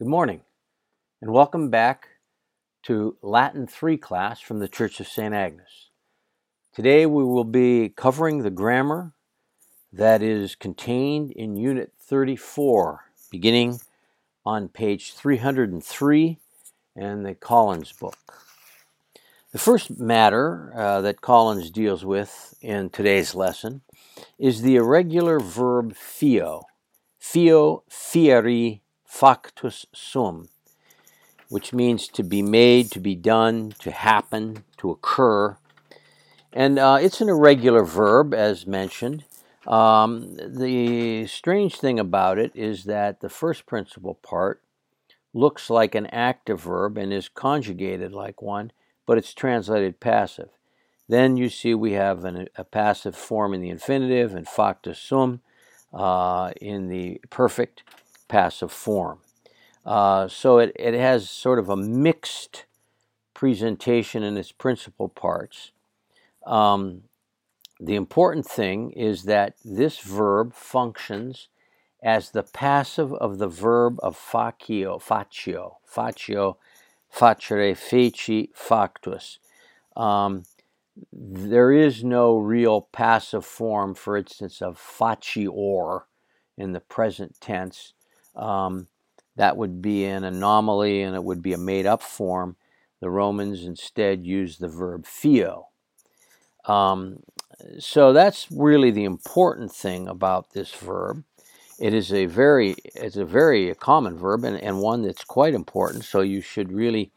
Good morning, and welcome back to Latin 3 class from the Church of St. Agnes. Today we will be covering the grammar that is contained in Unit 34, beginning on page 303 in the Collins book. The first matter uh, that Collins deals with in today's lesson is the irregular verb fio. Fio fieri factus sum, which means to be made, to be done, to happen, to occur. And uh, it's an irregular verb, as mentioned. Um, the strange thing about it is that the first principal part looks like an active verb and is conjugated like one, but it's translated passive. Then you see we have an, a passive form in the infinitive and factus sum uh, in the perfect passive form. Uh, so it, it has sort of a mixed presentation in its principal parts. Um, the important thing is that this verb functions as the passive of the verb of facio, facio, facio, facere, feci, factus. Um, there is no real passive form, for instance, of facior in the present tense um, that would be an anomaly and it would be a made up form. The Romans instead used the verb fio. Um, so that's really the important thing about this verb. It is a very it's a very common verb and, and one that's quite important. So you should really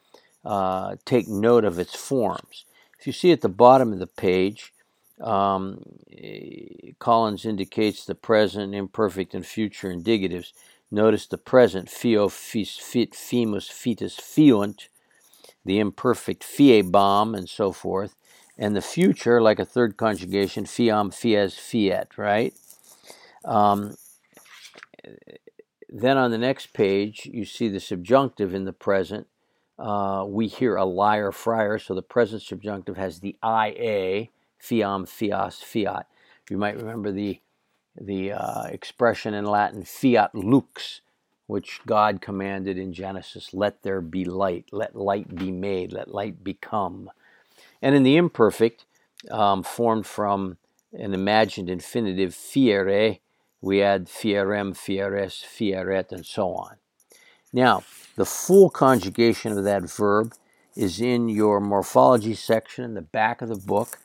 uh, take note of its forms. If you see at the bottom of the page, um, Collins indicates the present, imperfect, and future indicatives. Notice the present, fio, fis, fit, fimus, fitis, fiunt, the imperfect, fiebam, and so forth. And the future, like a third conjugation, fiam, fies, fiat, right? Um, then on the next page, you see the subjunctive in the present. Uh, we hear a liar, friar, so the present subjunctive has the ia, fiam, fias, fiat. You might remember the the uh, expression in Latin fiat lux, which God commanded in Genesis, let there be light, let light be made, let light become. And in the imperfect, um, formed from an imagined infinitive fiere, we add fierem, fieres, fieret, and so on. Now, the full conjugation of that verb is in your morphology section in the back of the book,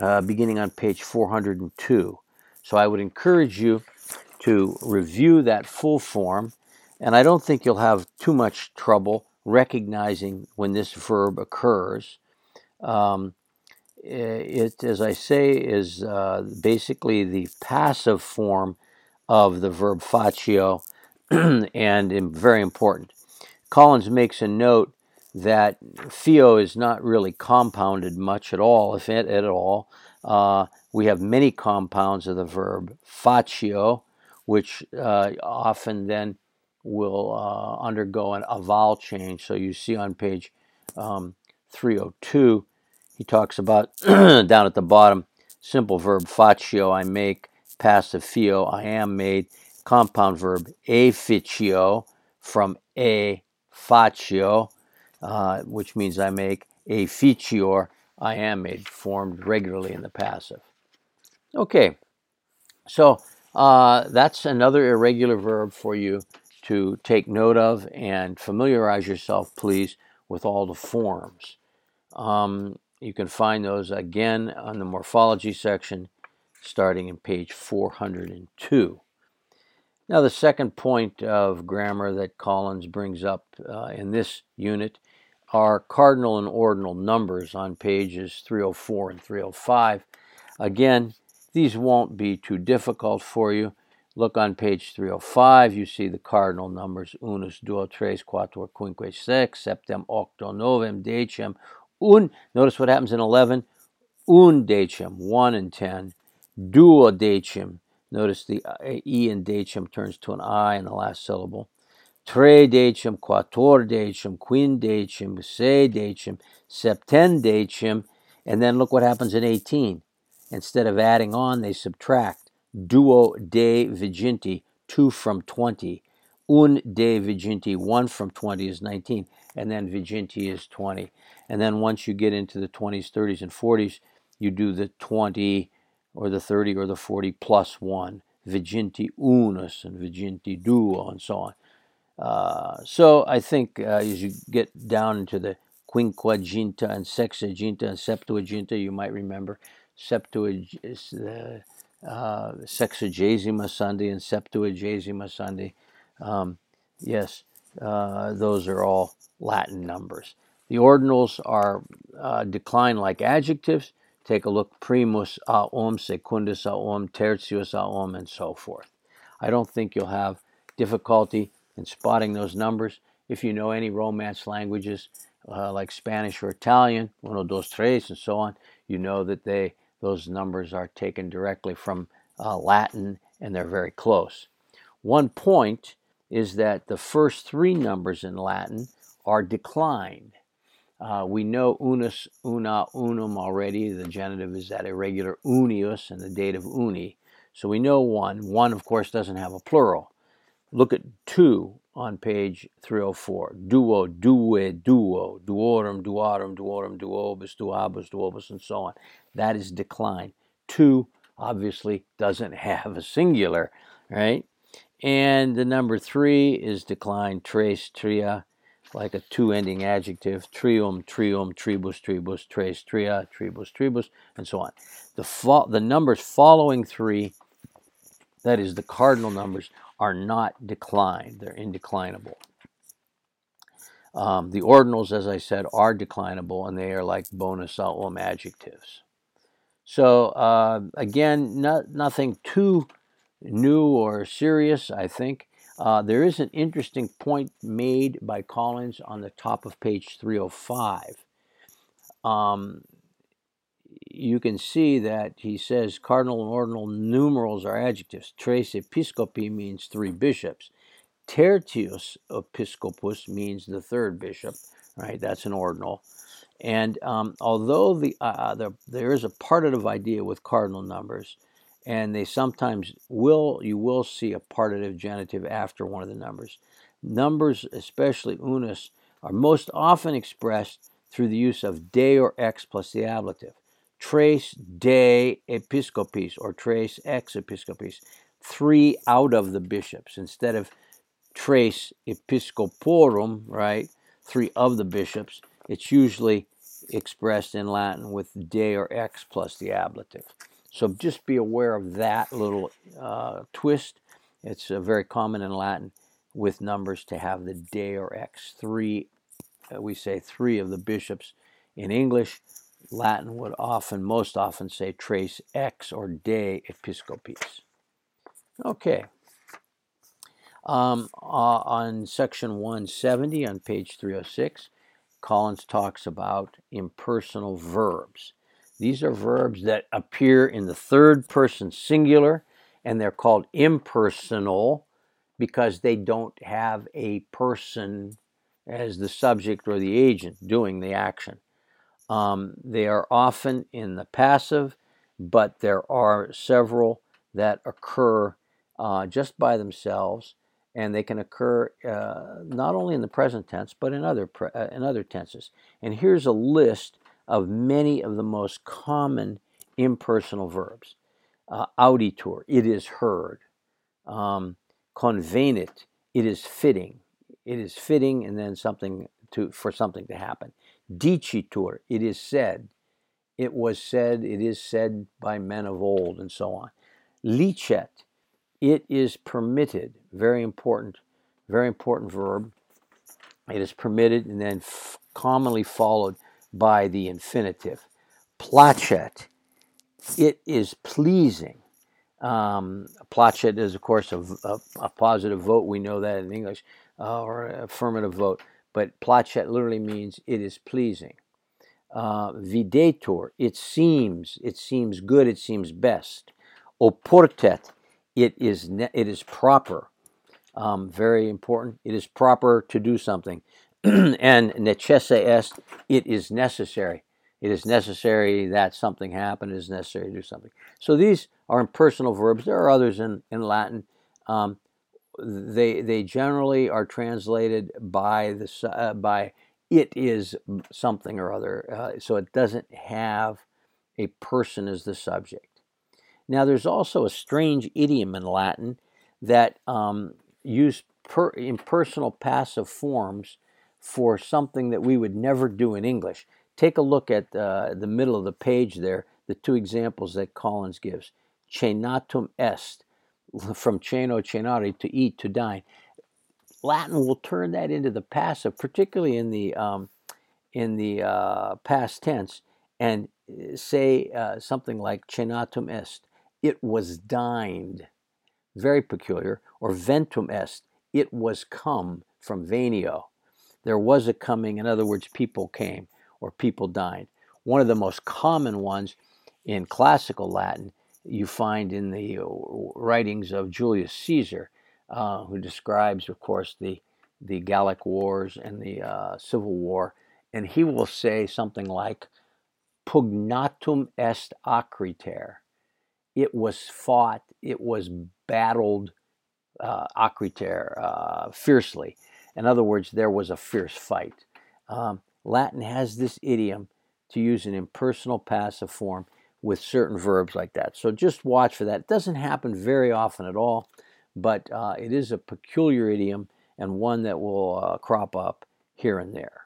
uh, beginning on page 402. So I would encourage you to review that full form, and I don't think you'll have too much trouble recognizing when this verb occurs. Um, it, as I say, is uh, basically the passive form of the verb facio, and very important. Collins makes a note that fio is not really compounded much at all, if at, all. Uh, we have many compounds of the verb facio, which uh, often then will uh, undergo an, a vowel change. So you see on page um, 302, he talks about down at the bottom simple verb facio, I make, passive fio, I am made, compound verb efficio from a facio, uh, which means I make, efficior, I am made, formed regularly in the passive. Okay, so uh, that's another irregular verb for you to take note of and familiarize yourself, please, with all the forms. Um, you can find those again on the morphology section starting in page 402. Now, the second point of grammar that Collins brings up uh, in this unit are cardinal and ordinal numbers on pages 304 and 305. Again, these won't be too difficult for you. Look on page 305, you see the cardinal numbers unus, duo, tres, quattro, quinque, sex, septem, octo, novem, decem, un. Notice what happens in 11. Un decem, 1 and 10. Duo decem. Notice the uh, E in decem turns to an I in the last syllable. Tre decem, quindecem, se decem, septendecem. And then look what happens in 18. Instead of adding on, they subtract. Duo de viginti, 2 from 20. un de viginti, one from 20 is 19, and then viginti is 20. And then once you get into the 20s, 30s, and 40s, you do the 20 or the 30 or the 40 plus one, viginti unus and viginti duo, and so on. Uh, so I think uh, as you get down into the quinquaginta and sexaginta and septuaginta, you might remember Septuaginta uh, Sexagesima and Septuagesima Sunday. Um, yes, uh, those are all Latin numbers. The ordinals are uh, declined like adjectives. Take a look: primus a om, secundus a om, tertius a om, and so forth. I don't think you'll have difficulty in spotting those numbers if you know any Romance languages uh, like Spanish or Italian, uno, dos, tres, and so on. You know that they those numbers are taken directly from uh, Latin and they're very close. One point is that the first three numbers in Latin are declined. Uh, we know unus, una, unum already. The genitive is that irregular unius and the dative uni. So we know one. One, of course, doesn't have a plural. Look at two on page 304. Duo, due, duo, duorum, duorum, duorum, duobus, duabus, duobus, and so on. That is decline. Two obviously doesn't have a singular, right? And the number three is decline, tres, tria, like a two ending adjective, trium, trium, tribus, tribus, tres, tria, tribus, tribus, and so on. The, fo- the numbers following three, that is the cardinal numbers, are not declined, they're indeclinable. Um, the ordinals, as I said, are declinable and they are like bonus album adjectives. So, uh, again, not, nothing too new or serious, I think. Uh, there is an interesting point made by Collins on the top of page 305. Um, you can see that he says cardinal and ordinal numerals are adjectives. Tres episcopi means three bishops. Tertius episcopus means the third bishop, right? That's an ordinal. And um, although the, uh, uh, the, there is a partitive idea with cardinal numbers, and they sometimes will, you will see a partitive genitive after one of the numbers. Numbers, especially unus, are most often expressed through the use of de or ex plus the ablative tres de episcopis or tres ex episcopis, three out of the bishops, instead of tres episcoporum, right? Three of the bishops. It's usually expressed in Latin with de or ex plus the ablative. So just be aware of that little uh, twist. It's uh, very common in Latin with numbers to have the de or ex. Three, uh, we say three of the bishops. In English, Latin would often, most often say tres ex or de episcopis. Okay. Um, uh, on section 170 on page 306, Collins talks about impersonal verbs. These are verbs that appear in the third person singular and they're called impersonal because they don't have a person as the subject or the agent doing the action. Um, they are often in the passive, but there are several that occur uh, just by themselves, and they can occur uh, not only in the present tense but in other pre- uh, in other tenses. And here's a list of many of the most common impersonal verbs: uh, auditur, it is heard; um, convenit, it is fitting. It is fitting, and then something to for something to happen. Dicitur, it is said. It was said, it is said by men of old, and so on. Licet, it is permitted. Very important, very important verb. It is permitted and then f- commonly followed by the infinitive. Placet, it is pleasing. Um, placet is, of course, a, a, a, positive vote. We know that in English, uh, or affirmative vote but placet literally means it is pleasing. Uh, videtur, it seems, it seems good, it seems best. Oportet, it is ne- it is proper. Um, very important. It is proper to do something. and necesse est, it is necessary. It is necessary that something happen. It is necessary to do something. So these are impersonal verbs. There are others in, in Latin. Um, they they generally are translated by the uh, by it is something or other, uh, so it doesn't have a person as the subject. Now, there's also a strange idiom in Latin that um, use per, impersonal passive forms for something that we would never do in English. Take a look at uh, the middle of the page there, the two examples that Collins gives. Cenatum est, from ceno, cenare, to eat, to dine. Latin will turn that into the passive, particularly in the um, in the uh, past tense, and uh, say uh, something like cenatum est. It was dined. Very peculiar. Or ventum est. It was come from venio. There was a coming. In other words, people came or people dined. One of the most common ones in classical Latin you find in the uh, writings of Julius Caesar uh, who describes, of course, the the Gallic Wars and the uh, Civil War, and he will say something like, "Pugnatum est acriter." It was fought. It was battled, uh, acriter, uh, fiercely. In other words, there was a fierce fight. Um, Latin has this idiom to use an impersonal passive form with certain verbs like that. So just watch for that. It doesn't happen very often at all but uh, it is a peculiar idiom and one that will uh, crop up here and there.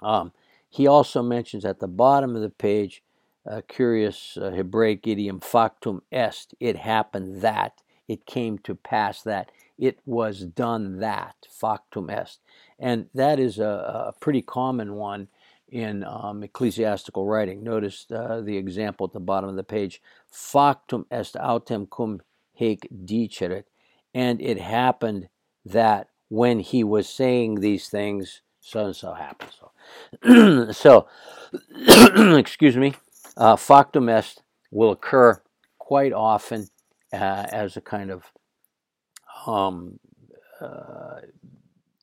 Um, he also mentions at the bottom of the page a curious uh, Hebraic idiom, factum est, it happened that, it came to pass that, it was done that, factum est. And that is a, a pretty common one in um, ecclesiastical writing. Notice uh, the example at the bottom of the page, factum est autem cum hic diceret. And it happened that when he was saying these things, so and so happened. So, so excuse me, uh, factum est will occur quite often uh, as a kind of um, uh,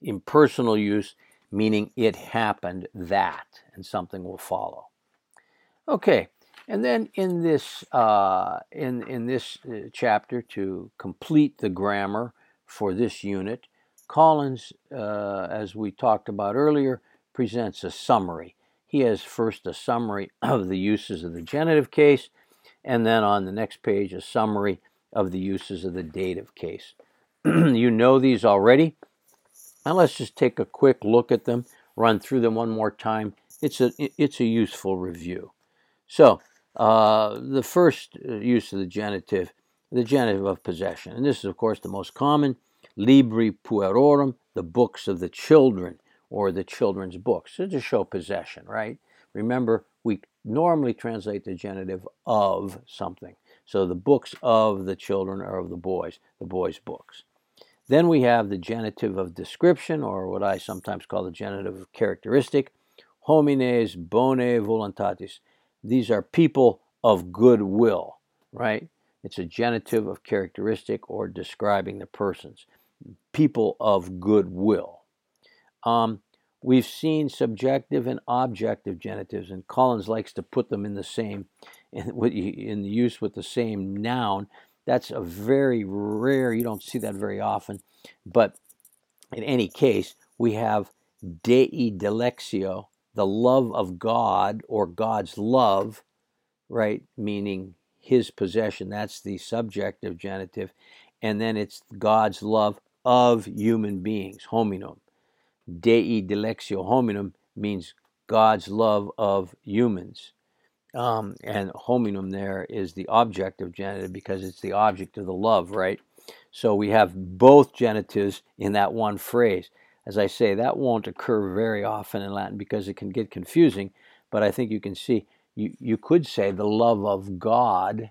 impersonal use, meaning it happened that, and something will follow. Okay, and then in this uh, in in this uh, chapter, to complete the grammar for this unit, Collins, uh, as we talked about earlier, presents a summary. He has first a summary of the uses of the genitive case, and then on the next page, a summary of the uses of the dative case. you know these already. Now let's just take a quick look at them, run through them one more time. It's a it's a useful review. So uh, the first uh, use of the genitive, the genitive of possession. And this is, of course, the most common libri puerorum, the books of the children, or the children's books, so to show possession, right? Remember, we normally translate the genitive of something. So the books of the children are of the boys, the boys' books. Then we have the genitive of description, or what I sometimes call the genitive of characteristic, homines bone voluntatis. These are people of goodwill, right? It's a genitive of characteristic or describing the persons. People of goodwill. Um, we've seen subjective and objective genitives, and Collins likes to put them in the same, in, use with the same noun. That's a very rare, you don't see that very often. But in any case, we have dei dilectio the love of God or God's love, right? Meaning his possession. That's the subjective genitive. And then it's God's love of human beings, hominum. Dei dilectio hominum means God's love of humans. Um, and hominum there is the objective genitive because it's the object of the love, right? So we have both genitives in that one phrase. As I say, that won't occur very often in Latin because it can get confusing, but I think you can see you, you could say the love of God,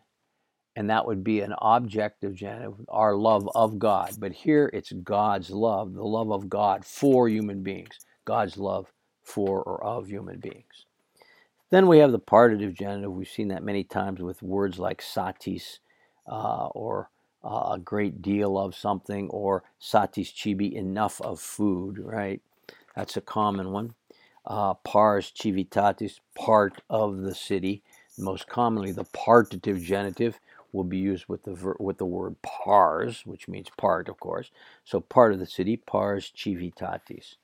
and that would be an objective genitive, our love of God. But here it's God's love, the love of God for human beings, God's love for or of human beings. Then we have the partitive genitive. We've seen that many times with words like satis uh, or uh, a great deal of something, or satis cibi, enough of food, right? That's a common one. Uh, pars civitatis, part of the city. Most commonly, the partitive genitive will be used with the ver- with the word pars, which means part, of course. So part of the city, pars civitatis.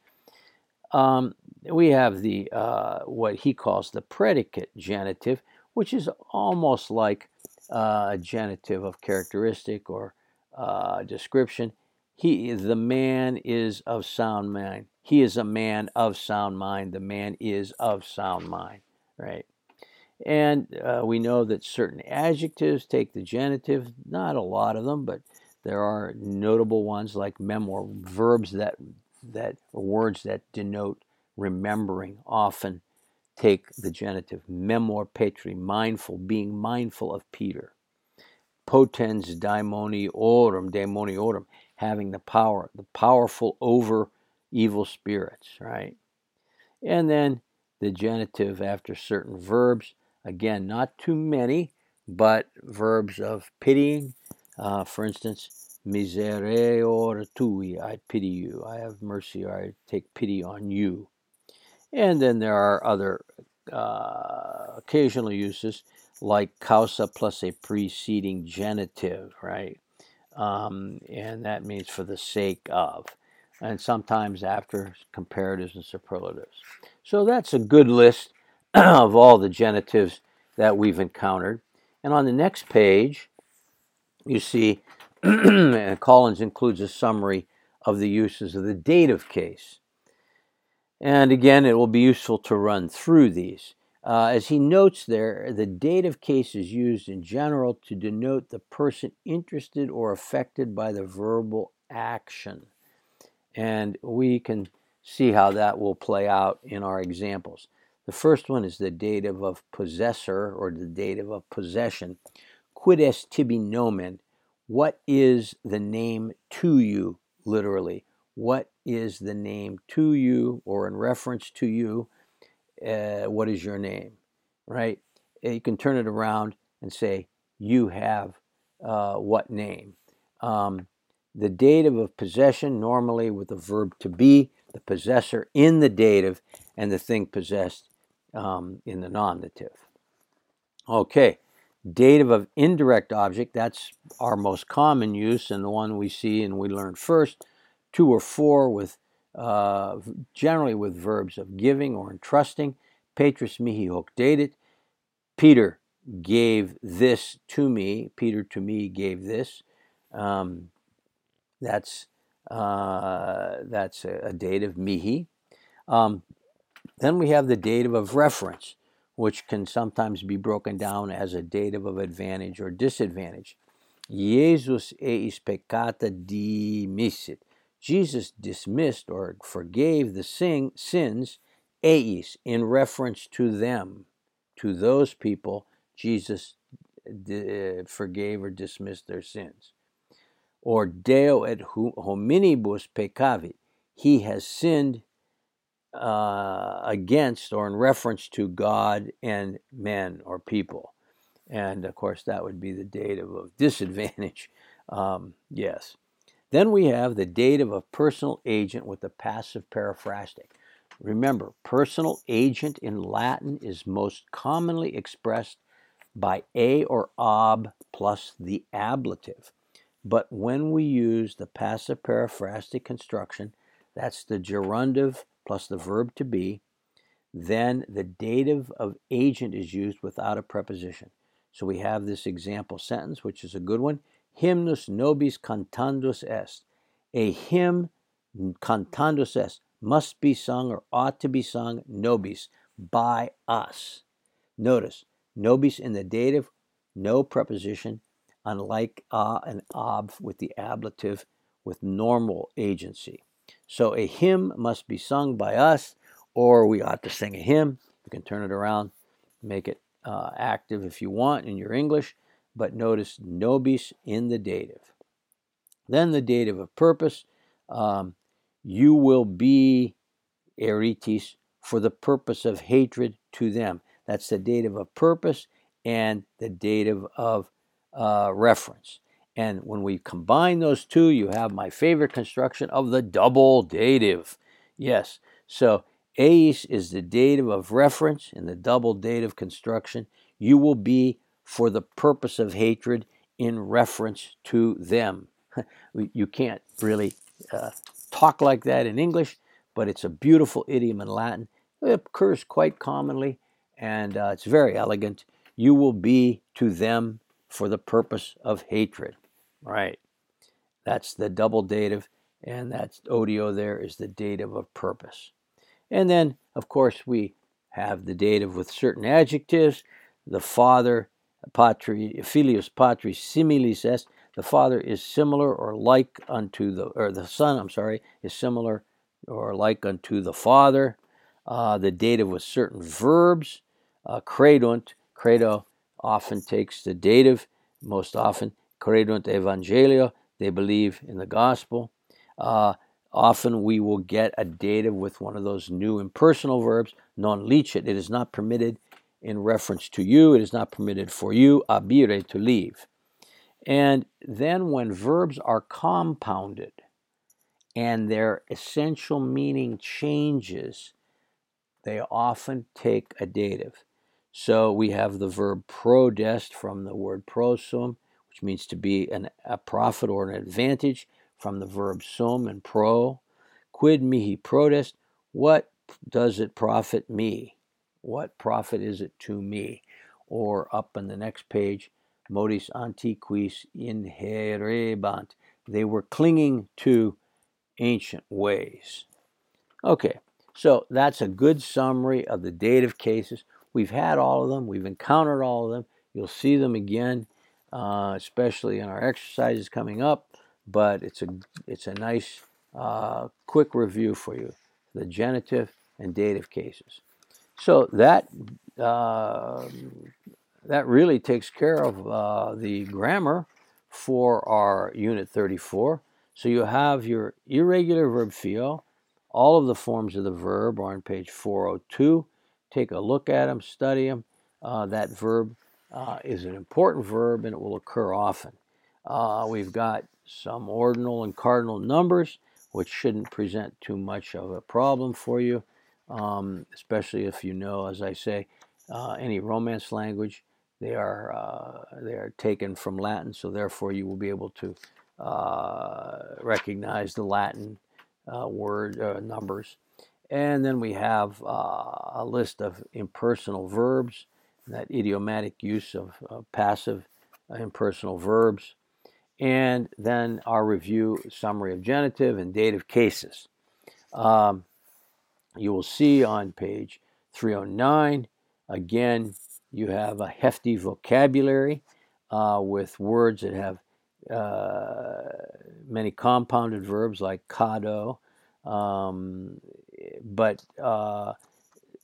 Um, we have the uh, what he calls the predicate genitive, which is almost like uh, a genitive of characteristic or uh, description. He, the man is of sound mind. He is a man of sound mind. The man is of sound mind, right? And uh, we know that certain adjectives take the genitive, not a lot of them, but there are notable ones like memor, verbs that, that words that denote remembering often take the genitive. Memor patri, mindful, being mindful of Peter. Potens daimoniorum, daimoniorum, having the power, the powerful over evil spirits, right? And then the genitive after certain verbs Again, not too many, but verbs of pitying. Uh, for instance, misereor tui, I pity you. I have mercy, or I take pity on you. And then there are other uh, occasional uses like causa plus a preceding genitive, right? Um, and that means for the sake of. And sometimes after comparatives and superlatives. So that's a good list of all the genitives that we've encountered. And on the next page, you see Collins includes a summary of the uses of the dative case. And again, it will be useful to run through these. Uh, as he notes there, the dative case is used in general to denote the person interested or affected by the verbal action. And we can see how that will play out in our examples. The first one is the dative of possessor or the dative of possession. Quid est tibi nomen? What is the name to you, literally? What is the name to you or in reference to you? Uh, what is your name? Right? You can turn it around and say, You have uh, what name? Um, the dative of possession, normally with the verb to be, the possessor in the dative, and the thing possessed um, in the nominative. Okay, dative of indirect object, that's our most common use and the one we see and we learn first. Two or four with uh, generally with verbs of giving or entrusting. Petrus mihi hoc dedit. Peter gave this to me. Peter to me gave this. Um, that's uh, that's a, a dative mihi. Um, then we have the dative of reference, which can sometimes be broken down as a dative of advantage or disadvantage. Jesus eis peccata dimisit. Jesus dismissed or forgave the sing, sins eis in reference to them, to those people. Jesus d- forgave or dismissed their sins. Or Deo et hominibus peccavit. He has sinned uh, against or in reference to God and men or people. And of course, that would be the dative of disadvantage. Um, yes. Then we have the dative of a personal agent with the passive periphrastic. Remember, personal agent in Latin is most commonly expressed by a or ob plus the ablative. But when we use the passive periphrastic construction, that's the gerundive plus the verb to be, then the dative of agent is used without a preposition. So we have this example sentence, which is a good one. Hymnus nobis cantandus est. A hymn cantandus est must be sung or ought to be sung nobis by us. Notice, nobis in the dative, no preposition, unlike a and ob with the ablative with normal agency. So a hymn must be sung by us, or we ought to sing a hymn. You can turn it around, make it uh, active if you want in your English, but notice nobis in the dative. Then the dative of purpose, um, you will be eritis for the purpose of hatred to them. That's the dative of purpose and the dative of uh, reference. And when we combine those two, you have my favorite construction of the double dative. Yes, so eis is the dative of reference in the double dative construction. You will be for the purpose of hatred in reference to them. you can't really uh, talk like that in English, but it's a beautiful idiom in Latin. It occurs quite commonly and uh, it's very elegant. You will be to them for the purpose of hatred. Right. That's the double dative, and that's odio there is the dative of purpose. And then, of course, we have the dative with certain adjectives. The father, patri, filius patris similis est, the father is similar or like unto the, or the son, I'm sorry, is similar or like unto the father. Uh, the dative with certain verbs. Uh, credunt, credo often takes the dative, most often, credunt evangelio, they believe in the gospel. Uh, often we will get a dative with one of those new impersonal verbs, non licet. It is not permitted in reference to you, it is not permitted for you, abire, to leave. And then when verbs are compounded and their essential meaning changes, they often take a dative. So we have the verb prodest from the word prosum, which means to be an, a profit or an advantage, from the verb sum and pro. Quid mihi prodest? What does it profit me? What profit is it to me? Or up on the next page, modis antiquis inherebant. They were clinging to ancient ways. Okay, so that's a good summary of the dative cases. We've had all of them, we've encountered all of them. You'll see them again, uh, especially in our exercises coming up. But it's a it's a nice uh, quick review for you, the genitive and dative cases. So that uh, that really takes care of uh, the grammar for our Unit 34. So you have your irregular verb fio. All of the forms of the verb are on page 402. Take a look at them, study them. Uh, that verb uh, is an important verb and it will occur often. Uh, we've got some ordinal and cardinal numbers, which shouldn't present too much of a problem for you, um, especially if you know, as I say, uh, any Romance language. They are uh, they are taken from Latin, so therefore you will be able to uh, recognize the Latin uh, word uh, numbers. And then we have a list of impersonal verbs, that idiomatic use of passive impersonal verbs, and then our review summary of genitive and dative cases. Um, you will see on page 309 again you have a hefty vocabulary uh, with words that have uh, many compounded verbs like cado, um, but uh,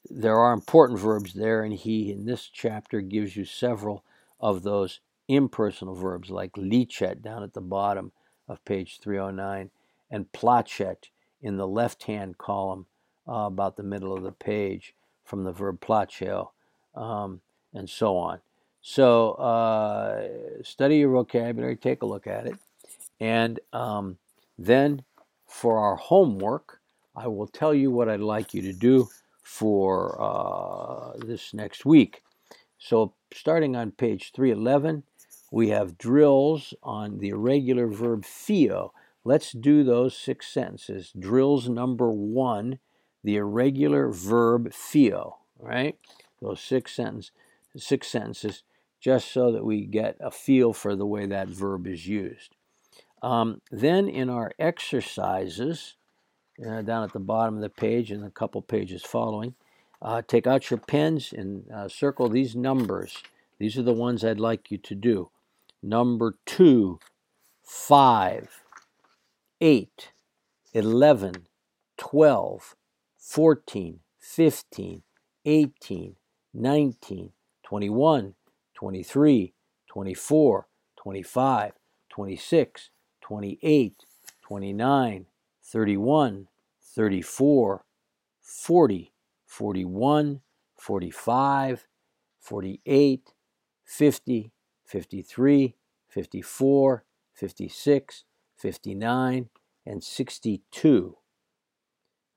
there are important verbs there, and he in this chapter gives you several of those impersonal verbs like licet down at the bottom of page 309 and placet in the left hand column uh, about the middle of the page from the verb placeo. Um, and so on. So uh, study your vocabulary, take a look at it, and um, then for our homework, I will tell you what I'd like you to do for uh, this next week. So starting on page 311, we have drills on the irregular verb fio. Let's do those six sentences. Drills number one, the irregular verb fio, right? Those six sentences six sentences just so that we get a feel for the way that verb is used. Um, then in our exercises, uh, down at the bottom of the page and a couple pages following, uh, take out your pens and uh, circle these numbers. These are the ones I'd like you to do. Number 2, 5, 8, 11, 12, 14, 15, 18, 19, 21, 23, 24, 25, 26, 28, 29, 31, 34, 40, 41, 45, 48, 50, 53, 54, 56, 59, and 62.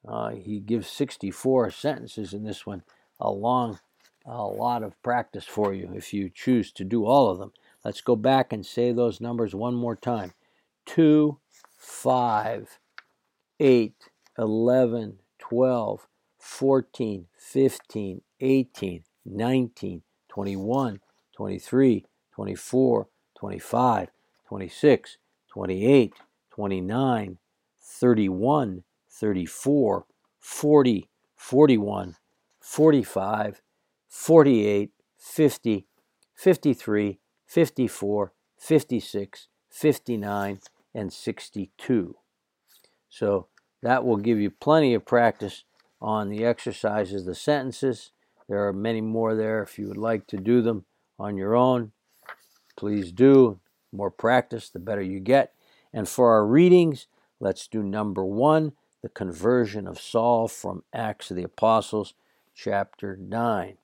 Uh, he gives 64 sentences in this one, a long a lot of practice for you if you choose to do all of them. Let's go back and say those numbers one more time 2, 5, 8, 11, 12, 14, 15, 18, 19, 21, 23, 24, 25, 26, 28, 29, 31, 34, 40, 41, 45, 48, 50, 53, 54, 56, 59, and 62. So that will give you plenty of practice on the exercises, the sentences. There are many more there if you would like to do them on your own. Please do. more practice, the better you get. And for our readings, let's do number one the conversion of Saul from Acts of the Apostles, chapter 9.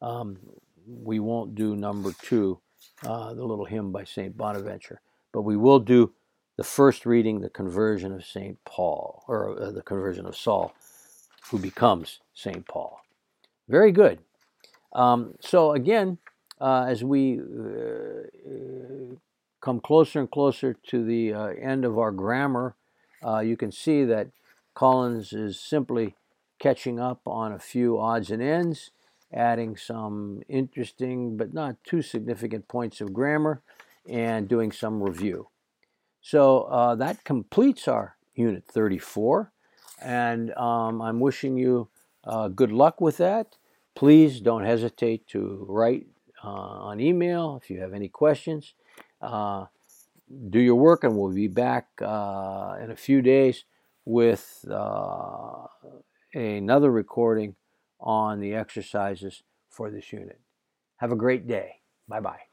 Um, we won't do number two, uh, the little hymn by St. Bonaventure, but we will do the first reading, the conversion of St. Paul, or uh, the conversion of Saul, who becomes St. Paul. Very good. Um, so, again, uh, as we uh, come closer and closer to the uh, end of our grammar, uh, you can see that Collins is simply catching up on a few odds and ends, adding some interesting but not too significant points of grammar, and doing some review. So uh, that completes our Unit 34, and um, I'm wishing you uh, good luck with that. Please don't hesitate to write uh, on email if you have any questions. Uh, do your work, and we'll be back uh, in a few days with uh, another recording on the exercises for this unit. Have a great day. Bye bye.